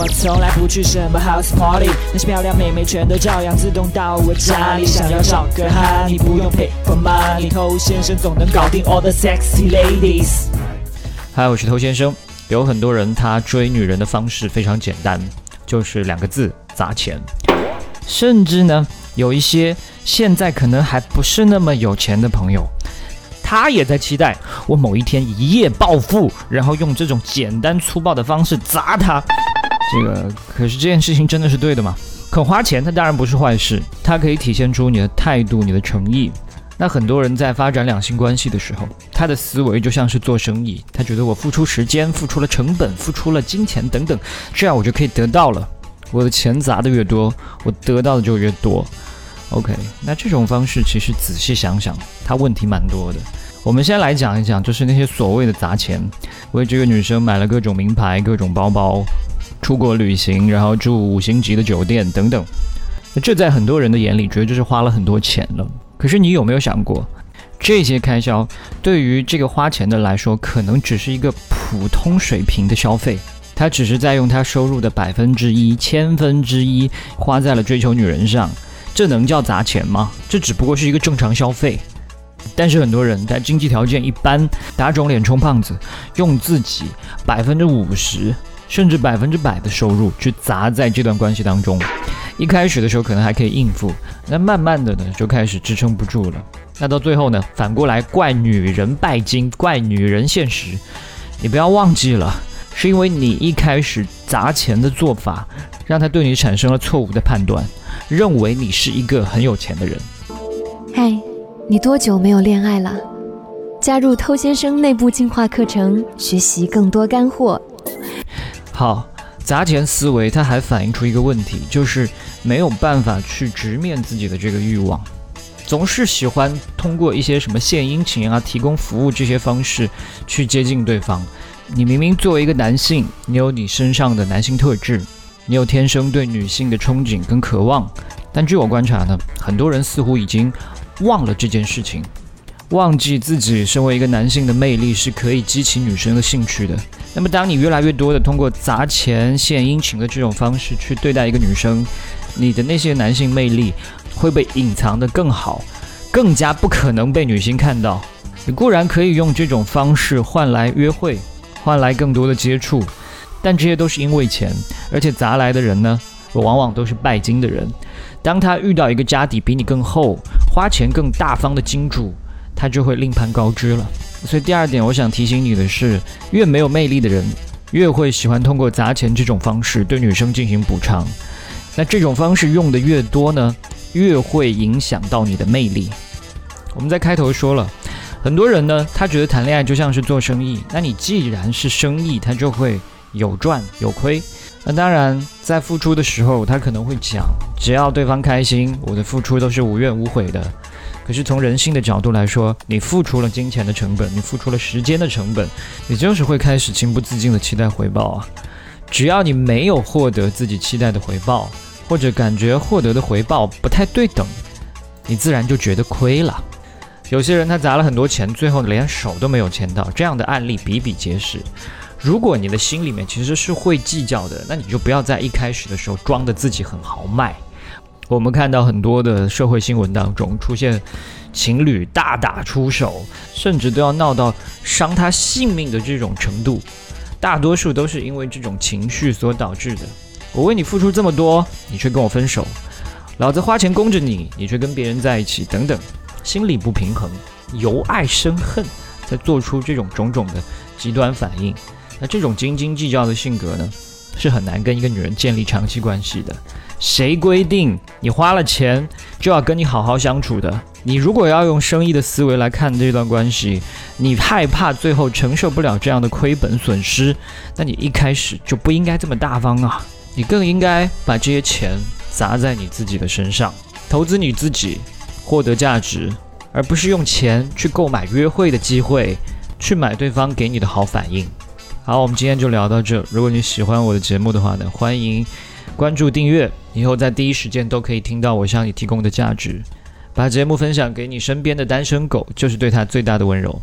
我从来不去什么 house party，那些漂亮妹妹全都照样自动到我家里。想要找个哈，你不用 pay for money，偷先生总能搞定 all the sexy ladies。嗨，我是偷先生。有很多人他追女人的方式非常简单，就是两个字：砸钱。甚至呢，有一些现在可能还不是那么有钱的朋友。他也在期待我某一天一夜暴富，然后用这种简单粗暴的方式砸他。这个可是这件事情真的是对的吗？肯花钱，它当然不是坏事，它可以体现出你的态度、你的诚意。那很多人在发展两性关系的时候，他的思维就像是做生意，他觉得我付出时间、付出了成本、付出了金钱等等，这样我就可以得到了。我的钱砸的越多，我得到的就越多。OK，那这种方式其实仔细想想，它问题蛮多的。我们先来讲一讲，就是那些所谓的砸钱，为这个女生买了各种名牌、各种包包，出国旅行，然后住五星级的酒店等等。这在很多人的眼里，觉得就是花了很多钱了。可是你有没有想过，这些开销对于这个花钱的来说，可能只是一个普通水平的消费。他只是在用他收入的百分之一、千分之一花在了追求女人上。这能叫砸钱吗？这只不过是一个正常消费。但是很多人在经济条件一般、打肿脸充胖子，用自己百分之五十甚至百分之百的收入去砸在这段关系当中。一开始的时候可能还可以应付，那慢慢的呢就开始支撑不住了。那到最后呢，反过来怪女人拜金，怪女人现实。你不要忘记了，是因为你一开始砸钱的做法，让他对你产生了错误的判断。认为你是一个很有钱的人。嗨，你多久没有恋爱了？加入偷先生内部进化课程，学习更多干货。好，砸钱思维，它还反映出一个问题，就是没有办法去直面自己的这个欲望，总是喜欢通过一些什么献殷勤啊、提供服务这些方式去接近对方。你明明作为一个男性，你有你身上的男性特质。你有天生对女性的憧憬跟渴望，但据我观察呢，很多人似乎已经忘了这件事情，忘记自己身为一个男性的魅力是可以激起女生的兴趣的。那么，当你越来越多的通过砸钱献殷勤的这种方式去对待一个女生，你的那些男性魅力会被隐藏的更好，更加不可能被女性看到。你固然可以用这种方式换来约会，换来更多的接触。但这些都是因为钱，而且砸来的人呢，往往都是拜金的人。当他遇到一个家底比你更厚、花钱更大方的金主，他就会另攀高枝了。所以第二点，我想提醒你的是，越没有魅力的人，越会喜欢通过砸钱这种方式对女生进行补偿。那这种方式用的越多呢，越会影响到你的魅力。我们在开头说了，很多人呢，他觉得谈恋爱就像是做生意。那你既然是生意，他就会。有赚有亏，那当然在付出的时候，他可能会讲，只要对方开心，我的付出都是无怨无悔的。可是从人性的角度来说，你付出了金钱的成本，你付出了时间的成本，你就是会开始情不自禁的期待回报啊。只要你没有获得自己期待的回报，或者感觉获得的回报不太对等，你自然就觉得亏了。有些人他砸了很多钱，最后连手都没有牵到，这样的案例比比皆是。如果你的心里面其实是会计较的，那你就不要在一开始的时候装的自己很豪迈。我们看到很多的社会新闻当中出现情侣大打出手，甚至都要闹到伤他性命的这种程度，大多数都是因为这种情绪所导致的。我为你付出这么多，你却跟我分手；老子花钱供着你，你却跟别人在一起，等等，心理不平衡，由爱生恨，才做出这种种种的极端反应。那这种斤斤计较的性格呢，是很难跟一个女人建立长期关系的。谁规定你花了钱就要跟你好好相处的？你如果要用生意的思维来看这段关系，你害怕最后承受不了这样的亏本损失，那你一开始就不应该这么大方啊！你更应该把这些钱砸在你自己的身上，投资你自己，获得价值，而不是用钱去购买约会的机会，去买对方给你的好反应。好，我们今天就聊到这。如果你喜欢我的节目的话呢，欢迎关注订阅，以后在第一时间都可以听到我向你提供的价值。把节目分享给你身边的单身狗，就是对他最大的温柔。